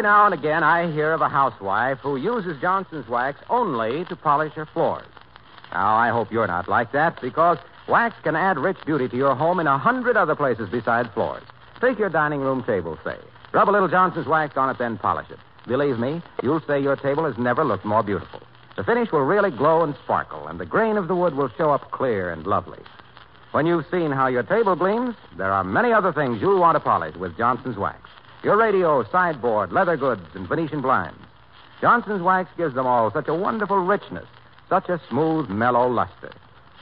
Every now and again, I hear of a housewife who uses Johnson's wax only to polish her floors. Now, I hope you're not like that because wax can add rich beauty to your home in a hundred other places besides floors. Take your dining room table, say. Rub a little Johnson's wax on it, then polish it. Believe me, you'll say your table has never looked more beautiful. The finish will really glow and sparkle, and the grain of the wood will show up clear and lovely. When you've seen how your table gleams, there are many other things you'll want to polish with Johnson's wax. Your radio, sideboard, leather goods, and Venetian blinds. Johnson's wax gives them all such a wonderful richness, such a smooth, mellow luster.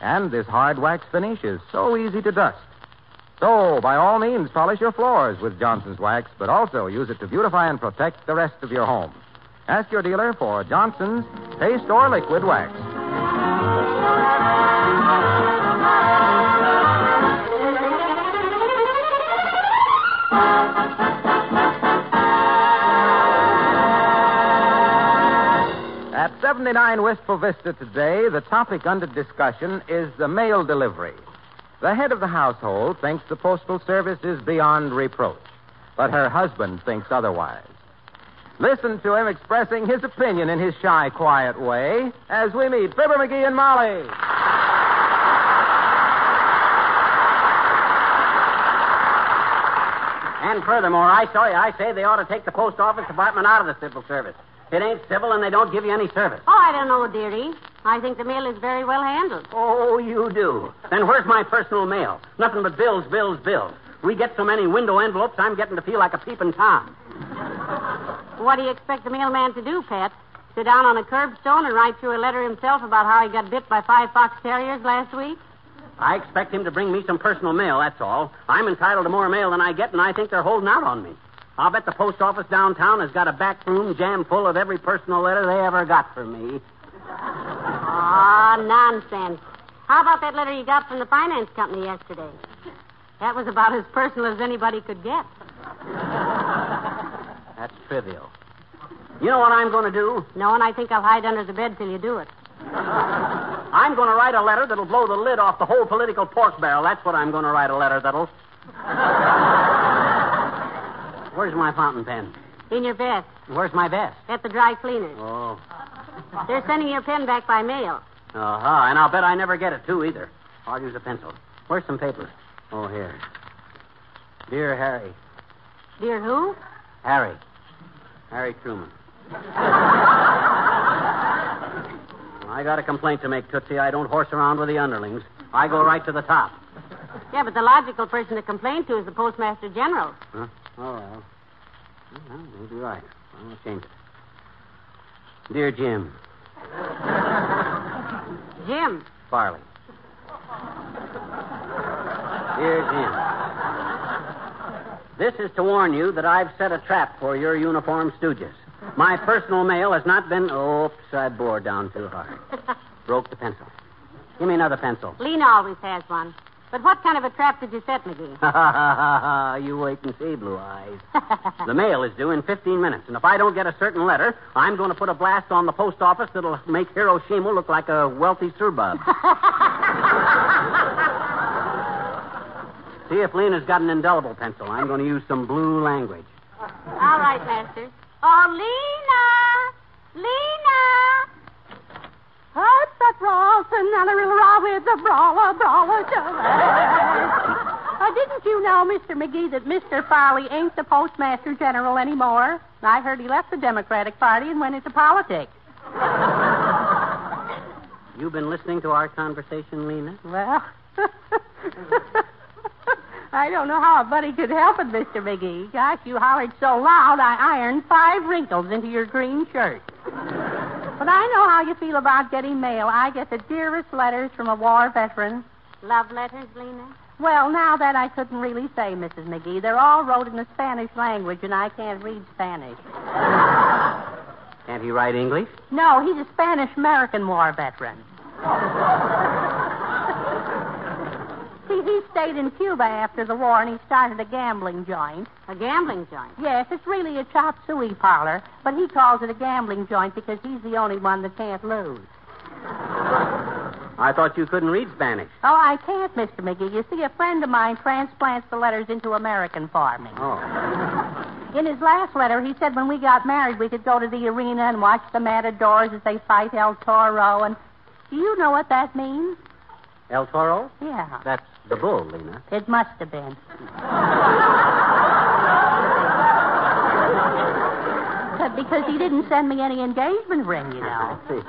And this hard wax finish is so easy to dust. So, by all means, polish your floors with Johnson's wax, but also use it to beautify and protect the rest of your home. Ask your dealer for Johnson's Paste or Liquid Wax. 79 Wistful Vista today, the topic under discussion is the mail delivery. The head of the household thinks the Postal Service is beyond reproach, but her husband thinks otherwise. Listen to him expressing his opinion in his shy, quiet way as we meet Fibber McGee and Molly. And furthermore, I I say they ought to take the post office department out of the civil service. It ain't civil, and they don't give you any service. Oh, I don't know, dearie. I think the mail is very well handled. Oh, you do. Then where's my personal mail? Nothing but bills, bills, bills. We get so many window envelopes, I'm getting to feel like a peeping Tom. What do you expect the mailman to do, Pat? Sit down on a curbstone and write you a letter himself about how he got bit by five fox terriers last week? I expect him to bring me some personal mail, that's all. I'm entitled to more mail than I get, and I think they're holding out on me. I'll bet the post office downtown has got a back room jammed full of every personal letter they ever got from me. Ah, nonsense. How about that letter you got from the finance company yesterday? That was about as personal as anybody could get. That's trivial. You know what I'm going to do? No, and I think I'll hide under the bed till you do it. I'm going to write a letter that'll blow the lid off the whole political pork barrel. That's what I'm going to write a letter that'll. Where's my fountain pen? In your vest. Where's my vest? At the dry cleaners. Oh. They're sending your pen back by mail. Uh huh. And I'll bet I never get it, too, either. I'll use a pencil. Where's some paper? Oh, here. Dear Harry. Dear who? Harry. Harry Truman. I got a complaint to make, Tootsie. I don't horse around with the underlings. I go right to the top. Yeah, but the logical person to complain to is the Postmaster General. Huh? Oh, well. Well, maybe right. I'll change it. Dear Jim. Jim. Farley. Dear Jim. This is to warn you that I've set a trap for your uniform stooges. My personal mail has not been. Oops, I bore down too hard. Broke the pencil. Give me another pencil. Lena always has one. But what kind of a trap did you set, McGee? you wait and see, Blue Eyes. the mail is due in 15 minutes, and if I don't get a certain letter, I'm going to put a blast on the post office that'll make Hiroshima look like a wealthy surbub. see if Lena's got an indelible pencil. I'm going to use some blue language. All right, Master. Oh, Lena! Lena! Hurt the cross and then real raw with the brawler, brawler, Uh, didn't you know, Mr. McGee, that Mr. Farley ain't the postmaster general anymore? I heard he left the Democratic Party and went into politics. You've been listening to our conversation, Lena? Well, I don't know how a buddy could help it, Mr. McGee. Gosh, you hollered so loud I ironed five wrinkles into your green shirt. But I know how you feel about getting mail. I get the dearest letters from a war veteran. Love letters, Lena? Well, now that I couldn't really say, Mrs. McGee. They're all wrote in the Spanish language, and I can't read Spanish. Can't he write English? No, he's a Spanish American war veteran. See, he stayed in Cuba after the war, and he started a gambling joint. A gambling joint. Yes, it's really a chop suey parlor, but he calls it a gambling joint because he's the only one that can't lose. I thought you couldn't read Spanish. Oh, I can't, Mr. McGee. You see, a friend of mine transplants the letters into American farming. Oh. In his last letter, he said when we got married, we could go to the arena and watch the matadors as they fight El Toro. And do you know what that means? El Toro? Yeah, That's the bull, Lena. it must have been. Because he didn't send me any engagement ring, you know.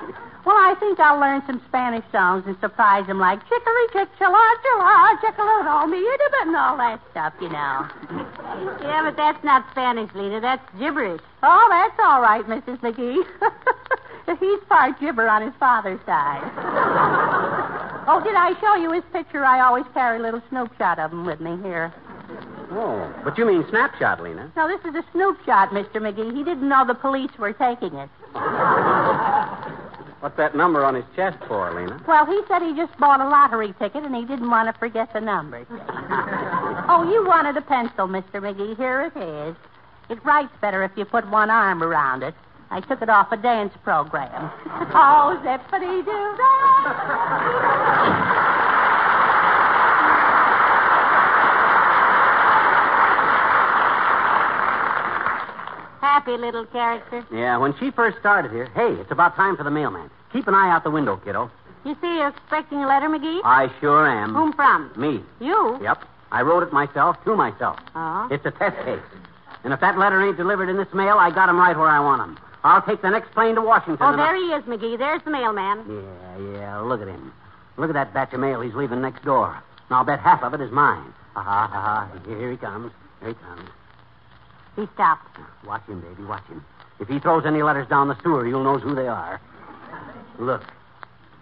Well, I think I'll learn some Spanish songs and surprise him like chicory chick chilla chilla chickalodo me and all that stuff, you know. Yeah, but that's not Spanish, Lena. That's gibberish. Oh, that's all right, Mrs. McGee. He's part gibber on his father's side. Oh, did I show you his picture? I always carry a little snoop shot of him with me here. Oh. But you mean snapshot, Lena. No, this is a snoop shot, Mr. McGee. He didn't know the police were taking it. What's that number on his chest for, Lena? Well, he said he just bought a lottery ticket and he didn't want to forget the numbers. oh, you wanted a pencil, Mr. McGee. Here it is. It writes better if you put one arm around it. I took it off a dance program. oh, zippity doo Happy little character. Yeah, when she first started here, hey, it's about time for the mailman. Keep an eye out the window, kiddo. You see you're expecting a letter, McGee? I sure am. Whom from? Me. You? Yep. I wrote it myself to myself. Oh. It's a test case. And if that letter ain't delivered in this mail, I got 'em right where I want 'em. I'll take the next plane to Washington. Oh, there I- he is, McGee. There's the mailman. Yeah, yeah. Look at him. Look at that batch of mail he's leaving next door. And I'll bet half of it is mine. Ha ha ha. Here he comes. Here he comes. He stopped. Watch him, baby. Watch him. If he throws any letters down the sewer, you'll know who they are. Look.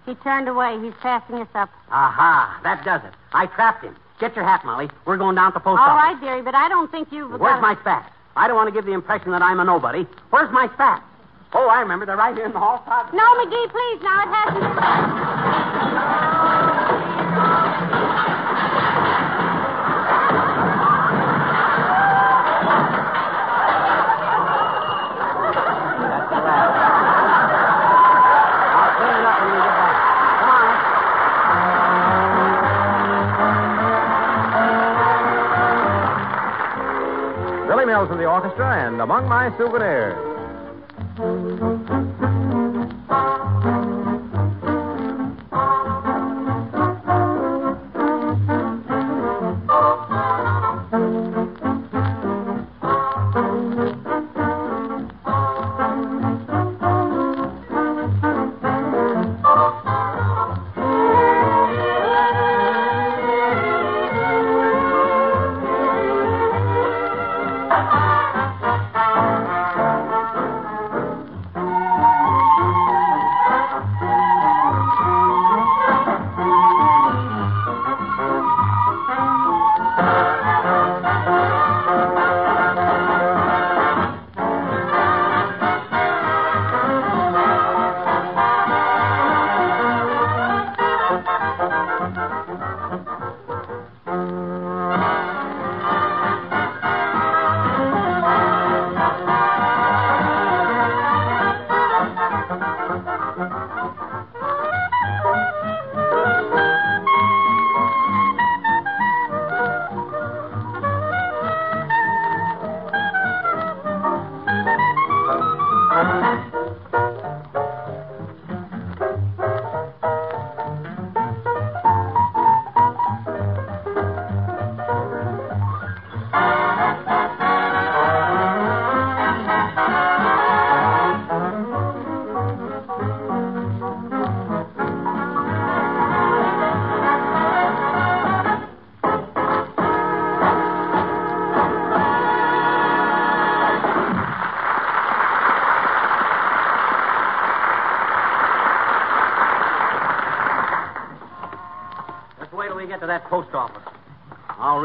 He turned away. He's passing us up. Aha. That does it. I trapped him. Get your hat, Molly. We're going down to the post All office. right, dearie, but I don't think you've. Where's my spats? I don't want to give the impression that I'm a nobody. Where's my spats? Oh, I remember. They're right here in the hall. No, McGee, please. Now it hasn't. Mills and the orchestra, and among my souvenirs.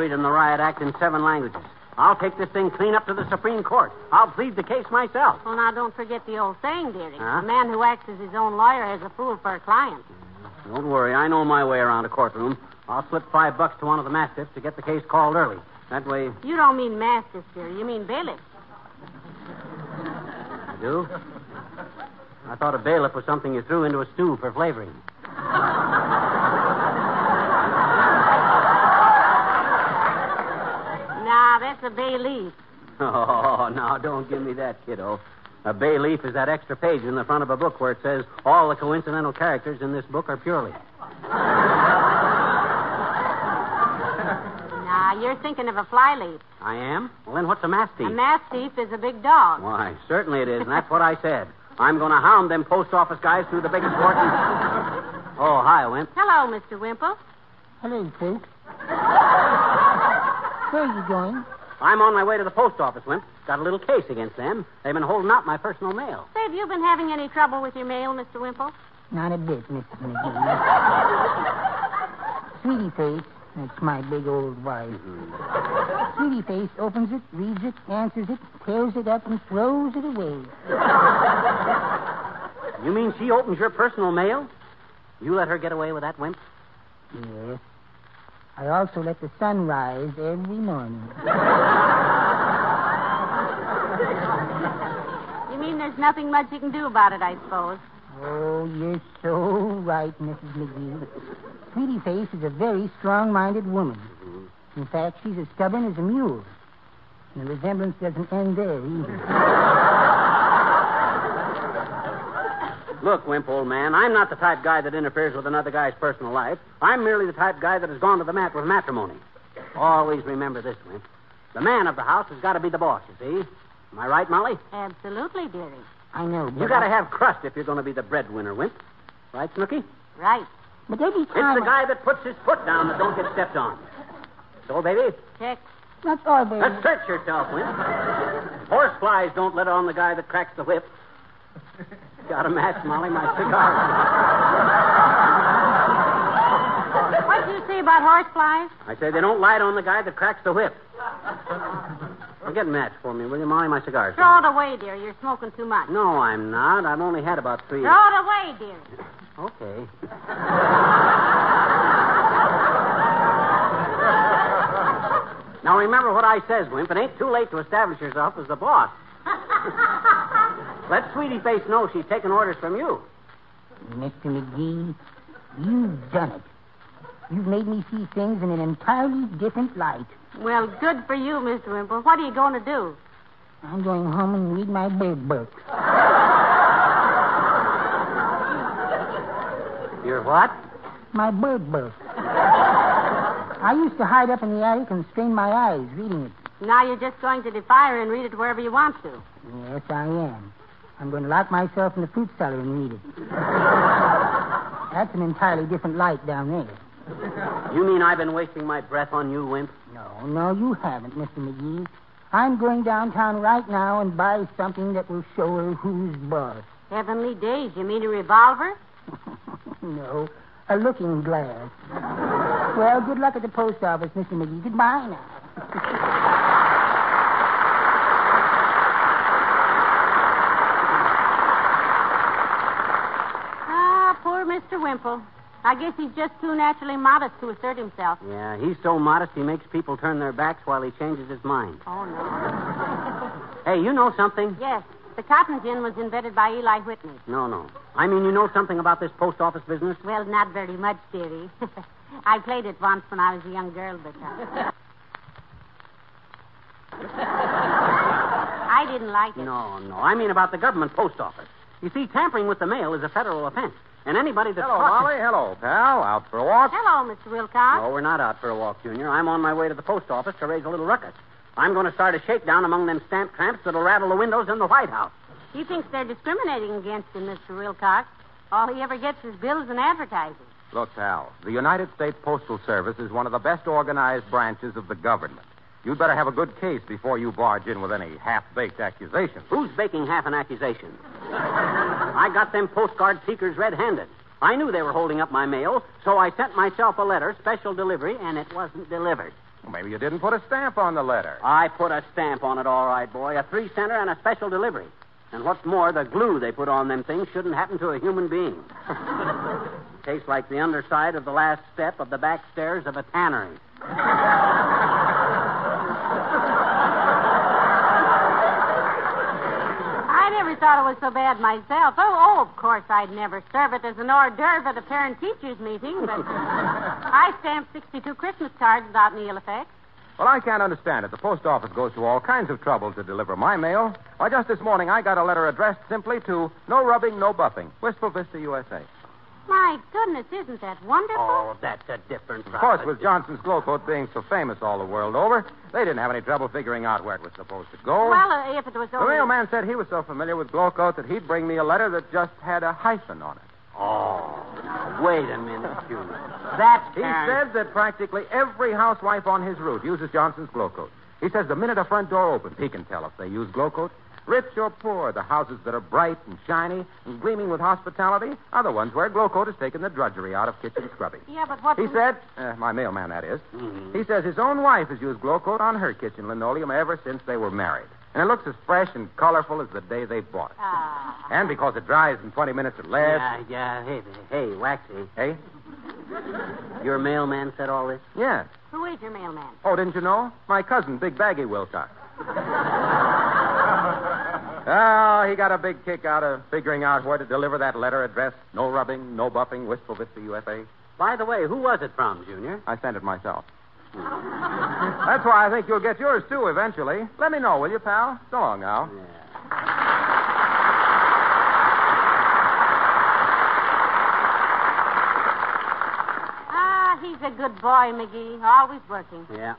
Read him the riot act in seven languages. I'll take this thing clean up to the Supreme Court. I'll plead the case myself. Well, now, don't forget the old saying, dearie. Huh? A man who acts as his own lawyer has a fool for a client. Don't worry, I know my way around a courtroom. I'll slip five bucks to one of the mastiffs to get the case called early. That way, You don't mean mastiff, dearie. You mean bailiff. I do. I thought a bailiff was something you threw into a stew for flavoring. Nah, that's a bay leaf. Oh, now don't give me that, kiddo. A bay leaf is that extra page in the front of a book where it says all the coincidental characters in this book are purely. Nah, you're thinking of a fly leaf. I am? Well, then what's a mastiff? A mastiff is a big dog. Why, certainly it is, and that's what I said. I'm going to hound them post office guys through the biggest court. in- Oh, hi, Wimp. Hello, Mr. Wimple. Hello, folks. Where are you going? I'm on my way to the post office, Wimp. Got a little case against them. They've been holding out my personal mail. Say, have you been having any trouble with your mail, Mr. Wimple? Not a bit, Mrs. McGee. Sweetie Face, that's my big old wife. Sweetie Face opens it, reads it, answers it, tears it up, and throws it away. You mean she opens your personal mail? You let her get away with that, Wimp? Yes. I also let the sun rise every morning. You mean there's nothing much you can do about it, I suppose. Oh, you're so right, Mrs. McGee. Sweetie Face is a very strong-minded woman. Mm-hmm. In fact, she's as stubborn as a mule. And the resemblance doesn't end there either. Look, Wimp, old man, I'm not the type guy that interferes with another guy's personal life. I'm merely the type guy that has gone to the mat with matrimony. Always remember this, Wimp. The man of the house has got to be the boss, you see. Am I right, Molly? Absolutely, dearie. I know, but You got to I- have crust if you're going to be the breadwinner, Wimp. Right, Snooky? Right. But every It's time the guy that puts his foot down that don't get stepped on. So, baby, Check. That's all, baby. let's yourself, Wimp. Horse flies don't let on the guy that cracks the whip. Got a match, Molly? My cigar. What did you say about horseflies? I say they don't light on the guy that cracks the whip. Well, get a match for me, will you, Molly? My cigar's Throw it away, dear. You're smoking too much. No, I'm not. I've only had about three. Throw it away, dear. Okay. now remember what I says, Wimp. It ain't too late to establish yourself as the boss. Let Sweetie Face know she's taking orders from you. Mr. McGee, you've done it. You've made me see things in an entirely different light. Well, good for you, Mr. Wimple. What are you going to do? I'm going home and read my bird book. You're what? My bird book. I used to hide up in the attic and strain my eyes reading it. Now you're just going to defy her and read it wherever you want to. Yes, I am. I'm going to lock myself in the fruit cellar and read it. That's an entirely different light down there. You mean I've been wasting my breath on you, Wimp? No, no, you haven't, Mr. McGee. I'm going downtown right now and buy something that will show her who's boss. Heavenly days. You mean a revolver? no, a looking glass. well, good luck at the post office, Mr. McGee. Goodbye now. Ah, Wimple. I guess he's just too naturally modest to assert himself. Yeah, he's so modest he makes people turn their backs while he changes his mind. Oh, no. Hey, you know something? Yes, the cotton gin was invented by Eli Whitney. No, no. I mean, you know something about this post office business? Well, not very much, dearie. I played it once when I was a young girl, but. Uh... I didn't like it. No, no. I mean about the government post office. You see, tampering with the mail is a federal offense. And anybody that's Hello, caught... Molly. Hello, pal. Out for a walk? Hello, Mr. Wilcox. No, we're not out for a walk, Junior. I'm on my way to the post office to raise a little ruckus. I'm going to start a shakedown among them stamp tramps that'll rattle the windows in the White House. He thinks they're discriminating against him, Mr. Wilcox. All he ever gets is bills and advertising. Look, pal, the United States Postal Service is one of the best organized branches of the government. You'd better have a good case before you barge in with any half-baked accusations. Who's baking half an accusation? I got them postcard seekers red-handed. I knew they were holding up my mail, so I sent myself a letter, special delivery, and it wasn't delivered. Well, maybe you didn't put a stamp on the letter. I put a stamp on it, all right, boy. A three center and a special delivery. And what's more, the glue they put on them things shouldn't happen to a human being. Tastes like the underside of the last step of the back stairs of a tannery. I never thought it was so bad myself. Oh, oh, of course, I'd never serve it as an hors d'oeuvre at a parent teachers meeting, but I stamped 62 Christmas cards without any ill effects. Well, I can't understand it. The post office goes to all kinds of trouble to deliver my mail. Why, just this morning I got a letter addressed simply to No Rubbing, No Buffing, Wistful Vista, USA. My goodness, isn't that wonderful? Oh, that's a different Of course, with Johnson's Glow Coat being so famous all the world over, they didn't have any trouble figuring out where it was supposed to go. Well, uh, if it was the only... mailman said he was so familiar with Glow Coat that he'd bring me a letter that just had a hyphen on it. Oh, now, wait a minute, Junior. That's He Karen- said that practically every housewife on his route uses Johnson's Glow Coat. He says the minute a front door opens, he can tell if they use Glow Coat. Rich or poor, the houses that are bright and shiny and gleaming with hospitality are the ones where Glowcoat has taken the drudgery out of kitchen scrubbing. Yeah, but what... He said, uh, my mailman that is, Mhm. he says his own wife has used Glowcoat on her kitchen linoleum ever since they were married. And it looks as fresh and colorful as the day they bought it. Ah. And because it dries in 20 minutes or less. Yeah, yeah. Hey, hey, Waxy. Hey? Your mailman said all this? Yes. Who is your mailman? Oh, didn't you know? My cousin, Big Baggy Wilcox. Oh, he got a big kick out of figuring out where to deliver that letter addressed. No rubbing, no buffing, Wistful Vista, USA. By the way, who was it from, Junior? I sent it myself. That's why I think you'll get yours, too, eventually. Let me know, will you, pal? So long now. Ah, he's a good boy, McGee. Always working. Yeah.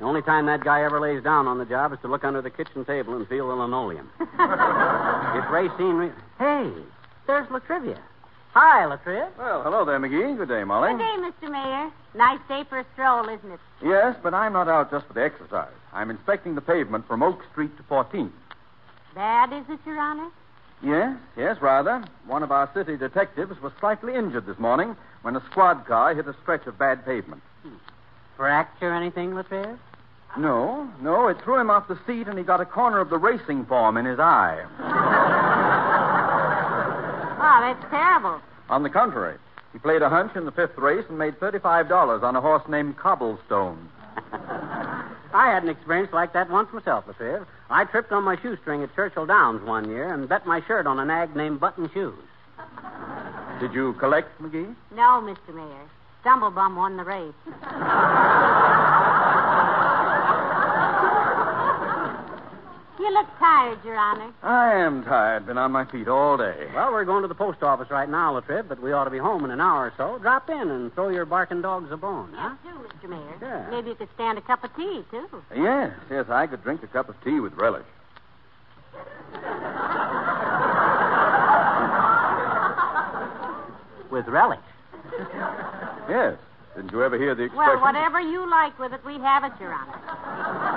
The only time that guy ever lays down on the job is to look under the kitchen table and feel the linoleum. if Racine. Re- hey, there's La Trivia. Hi, La Trivia. Well, hello there, McGee. Good day, Molly. Good day, Mr. Mayor. Nice day for a stroll, isn't it? Yes, but I'm not out just for the exercise. I'm inspecting the pavement from Oak Street to 14th. Bad, is it, Your Honor? Yes, yes, rather. One of our city detectives was slightly injured this morning when a squad car hit a stretch of bad pavement. Fracture anything, Latriv? No, no, it threw him off the seat and he got a corner of the racing form in his eye. Oh, that's terrible. On the contrary, he played a hunch in the fifth race and made $35 on a horse named Cobblestone. I had an experience like that once myself, Latriv. I tripped on my shoestring at Churchill Downs one year and bet my shirt on a nag named Button Shoes. Did you collect, McGee? No, Mr. Mayor. Stumblebum won the race. you look tired, Your Honor. I am tired. Been on my feet all day. Well, we're going to the post office right now, Latriv, but we ought to be home in an hour or so. Drop in and throw your barking dogs a bone, huh? Yes, do, Mr. Mayor. Yeah. Maybe you could stand a cup of tea, too. Yes, yes, I could drink a cup of tea with relish. With relish. Yes. Didn't you ever hear the expression? Well, whatever you like with it, we have it, Your Honor.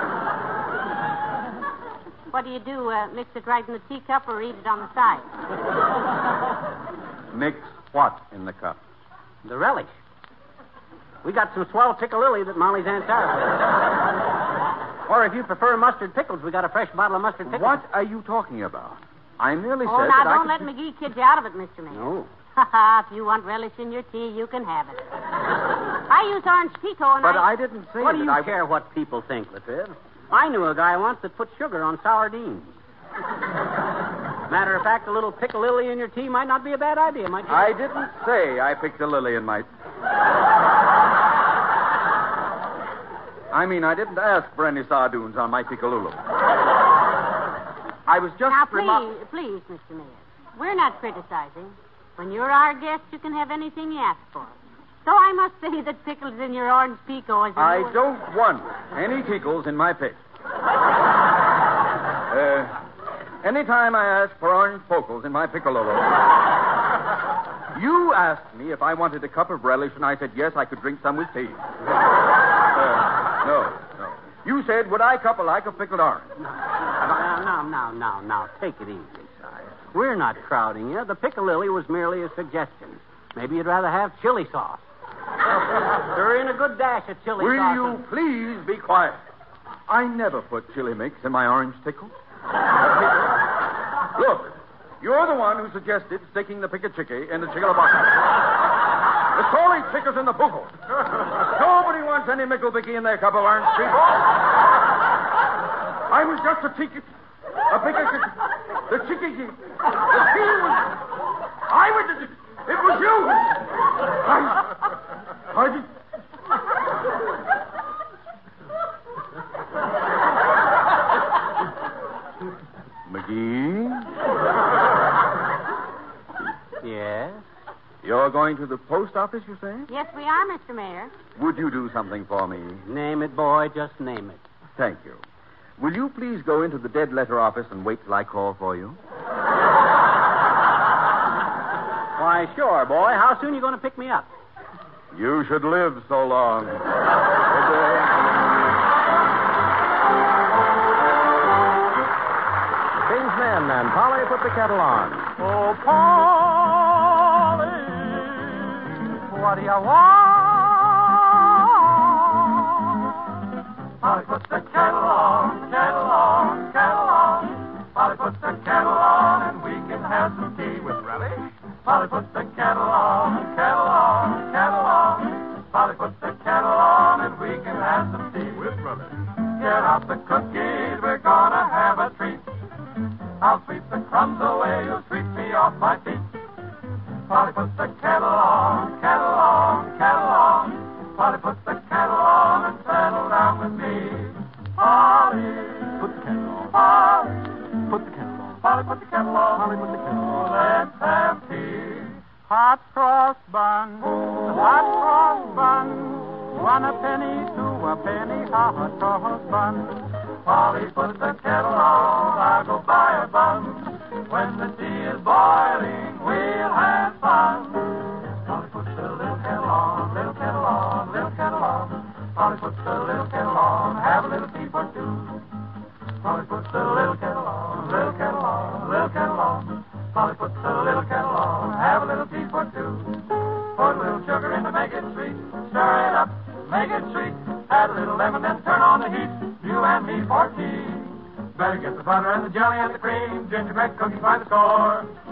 What do you do? Uh, mix it right in the teacup or eat it on the side? Mix what in the cup? The relish. We got some swell piccalilli that Molly's Aunt Sarah. or if you prefer mustard pickles, we got a fresh bottle of mustard pickles. What are you talking about? I merely Oh, said now that I don't could... let McGee kid you out of it, Mr. Mayor. No. Ha ha! If you want relish in your tea, you can have it. I use orange pekoe and But I... I didn't say What do you I... care what people think, Latriv? I knew a guy once that put sugar on sardines. Matter of fact, a little piccalilli in your tea might not be a bad idea, might you? I didn't say I picked a lily in my... I mean, I didn't ask for any sardoons on my pickalulu. I was just... Now, remo- please, please, Mr. Mayor. We're not criticizing. When you're our guest, you can have anything you ask for. So I must say that pickles in your orange pekoe is... I don't want any pickles in my pick. Uh, anytime I ask for orange pokles in my piccololo. You asked me if I wanted a cup of relish, and I said yes, I could drink some with tea. Uh, no, no. You said, would I cup a like of pickled orange? Now, now, now, now, now, take it easy, sire. We're not crowding you. The piccalilli was merely a suggestion. Maybe you'd rather have chili sauce. They're in a good dash of chili Will you please be quiet? I never put chili mix in my orange pickle. Look, you're the one who suggested sticking the pick chicky in the chickalabaka. The sorry chickers in the buckle. Nobody wants any micklebicky in their cup of orange people. I was just a ticket. A pick a The chicky. The tea was. I was. It was you. I did. McGee? Yes? You're going to the post office, you say? Yes, we are, Mr. Mayor. Would you do something for me? Name it, boy. Just name it. Thank you. Will you please go into the dead letter office and wait till I call for you? Why, sure, boy. How soon are you going to pick me up? You should live so long. King's Men and Polly put the kettle on. Oh, Polly, you want? Polly put the kettle on, kettle on, kettle on. Polly put the kettle on, and we can have some tea with relish. Polly put the kettle on, kettle on, kettle on. Polly put the kettle on, and we can have some tea with relish. Get out the cookies, butter and the jelly and the cream, gingerbread cookies by the score.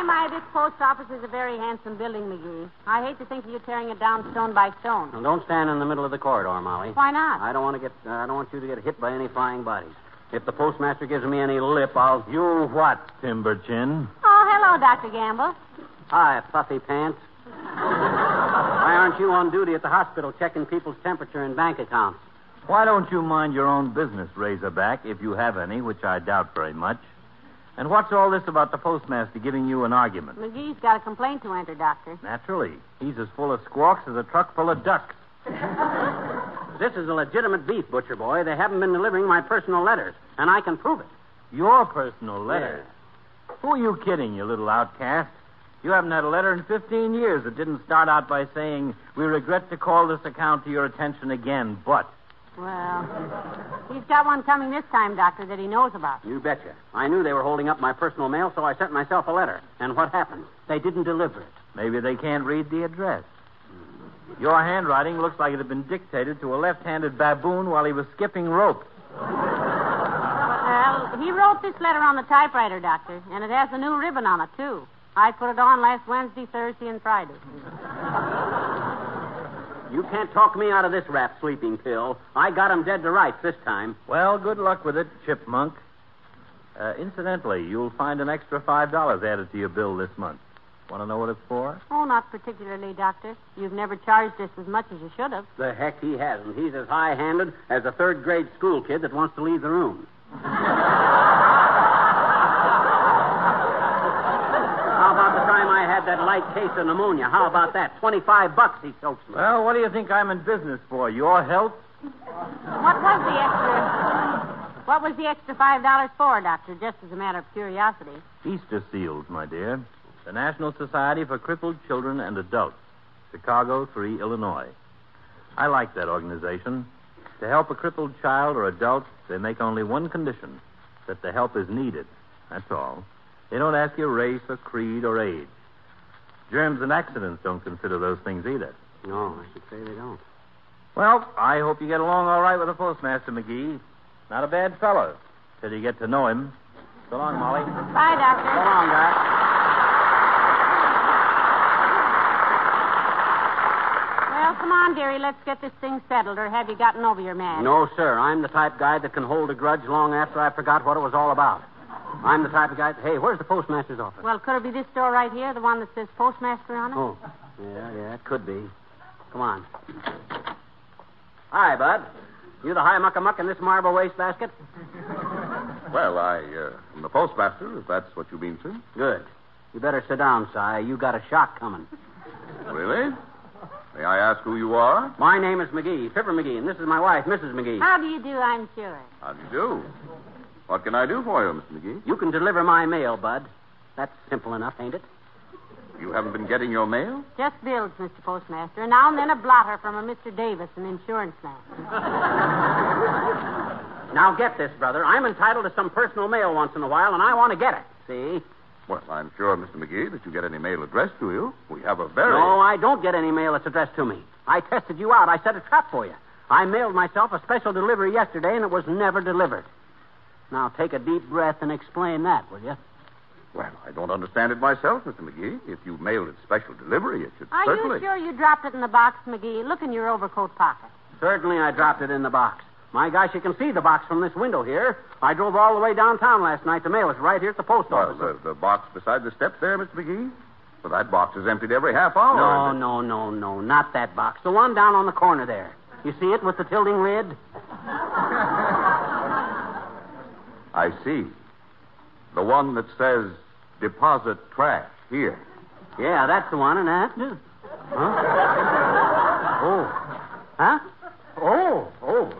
My, my, this post office is a very handsome building, McGee. I hate to think of you tearing it down stone by stone. Now, don't stand in the middle of the corridor, Molly. Why not? I don't want to get. Uh, I don't want you to get hit by any flying bodies. If the postmaster gives me any lip, I'll. You what, Timber Chin? Oh, hello, Dr. Gamble. Hi, puffy pants. Why aren't you on duty at the hospital checking people's temperature and bank accounts? Why don't you mind your own business, Razorback, if you have any, which I doubt very much? And what's all this about the postmaster giving you an argument? McGee's got a complaint to enter, Doctor. Naturally. He's as full of squawks as a truck full of ducks. This is a legitimate beef, Butcher Boy. They haven't been delivering my personal letters, and I can prove it. Your personal letter. Who are you kidding, you little outcast? You haven't had a letter in 15 years that didn't start out by saying, We regret to call this account to your attention again, but. Well, he's got one coming this time, Doctor, that he knows about. You betcha. I knew they were holding up my personal mail, so I sent myself a letter. And what happened? They didn't deliver it. Maybe they can't read the address. Your handwriting looks like it had been dictated to a left handed baboon while he was skipping rope. Well, he wrote this letter on the typewriter, Doctor, and it has a new ribbon on it, too. I put it on last Wednesday, Thursday, and Friday. You can't talk me out of this rap sleeping pill. I got him dead to rights this time. Well, good luck with it, Chipmunk. Uh, incidentally, you'll find an extra $5 added to your bill this month. Want to know what it's for? Oh, not particularly, Doctor. You've never charged us as much as you should have. The heck he hasn't. He's as high handed as a third grade school kid that wants to leave the room. How about the time I had that light case of pneumonia. How about that? 25 bucks he soaks me. Well, what do you think I'm in business for? Your health? What was the extra? What was the extra five dollars for, Doctor? Just as a matter of curiosity. Easter Seals, my dear. The National Society for Crippled Children and Adults. Chicago 3, Illinois. I like that organization. To help a crippled child or adult, they make only one condition that the help is needed. That's all. They don't ask your race or creed or age. Germs and accidents don't consider those things either. No, I should say they don't. Well, I hope you get along all right with the postmaster, McGee. Not a bad fellow, till you get to know him. So long, Molly. Bye, Doctor. So long, Doc. Well, come on, dearie. Let's get this thing settled, or have you gotten over your man? No, sir. I'm the type guy that can hold a grudge long after I forgot what it was all about. I'm the type of guy. Hey, where's the postmaster's office? Well, could it be this door right here, the one that says postmaster on it? Oh, yeah, yeah, it could be. Come on. Hi, Bud. You the high muck in this marble wastebasket? Well, I, uh, am the postmaster, if that's what you mean, sir. Good. You better sit down, Si. You got a shock coming. Really? May I ask who you are? My name is McGee, Fibber McGee, and this is my wife, Mrs. McGee. How do you do, I'm sure? How do you do? What can I do for you, Mr. McGee? You can deliver my mail, Bud. That's simple enough, ain't it? You haven't been getting your mail? Just bills, Mr. Postmaster, and now and then a blotter from a Mr. Davis, an insurance man. Now get this, brother. I'm entitled to some personal mail once in a while, and I want to get it. See? Well, I'm sure, Mr. McGee, that you get any mail addressed to you. We have a very. No, I don't get any mail that's addressed to me. I tested you out. I set a trap for you. I mailed myself a special delivery yesterday, and it was never delivered. Now take a deep breath and explain that, will you? Well, I don't understand it myself, Mr. McGee. If you mailed it special delivery, it should Are certainly. you sure you dropped it in the box, McGee? Look in your overcoat pocket. Certainly, I dropped it in the box. My gosh, you can see the box from this window here. I drove all the way downtown last night to mail it right here at the post Well, office. the, the box beside the steps there, Mr. McGee? Well, that box is emptied every half hour. No, no, no, no, not that box. The one down on the corner there. You see it with the tilting lid? I see. The one that says deposit trash here. Yeah, that's the one, and that. Huh? Oh. Huh? Oh, oh,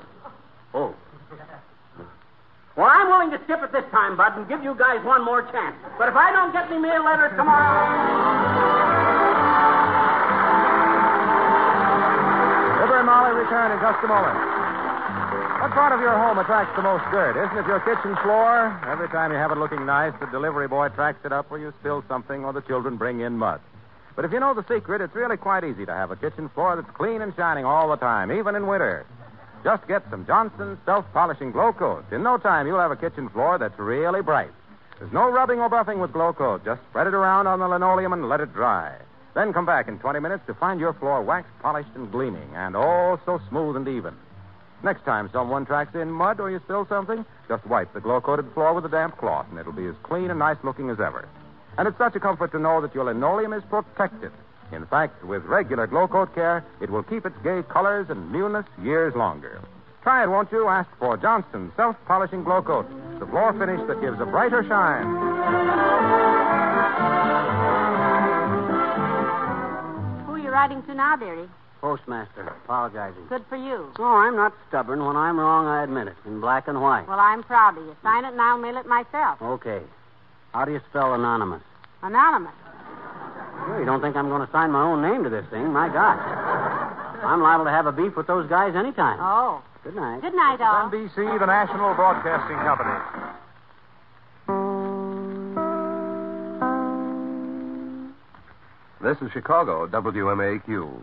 oh. Well, I'm willing to skip it this time, Bud, and give you guys one more chance. But if I don't get any mail letters tomorrow. Fibber and Molly return in just a moment. What part of your home attracts the most dirt? Isn't it your kitchen floor? Every time you have it looking nice, the delivery boy tracks it up or you spill something or the children bring in mud. But if you know the secret, it's really quite easy to have a kitchen floor that's clean and shining all the time, even in winter. Just get some Johnson's self-polishing glow coat. In no time, you'll have a kitchen floor that's really bright. There's no rubbing or buffing with glow coat. Just spread it around on the linoleum and let it dry. Then come back in 20 minutes to find your floor waxed, polished, and gleaming, and oh, so smooth and even. Next time someone tracks in mud or you spill something, just wipe the glow coated floor with a damp cloth, and it'll be as clean and nice looking as ever. And it's such a comfort to know that your linoleum is protected. In fact, with regular glow coat care, it will keep its gay colors and newness years longer. Try it, won't you? Ask for Johnson's self polishing glow coat, the floor finish that gives a brighter shine. Who are you writing to now, dearie? Postmaster, apologizing. Good for you. Oh, I'm not stubborn. When I'm wrong, I admit it, in black and white. Well, I'm proud of you. Sign it and I'll mail it myself. Okay. How do you spell anonymous? Anonymous. Well, you don't think I'm going to sign my own name to this thing? My gosh. I'm liable to have a beef with those guys anytime. Oh. Good night. Good night, all. NBC, the national broadcasting company. This is Chicago, WMAQ.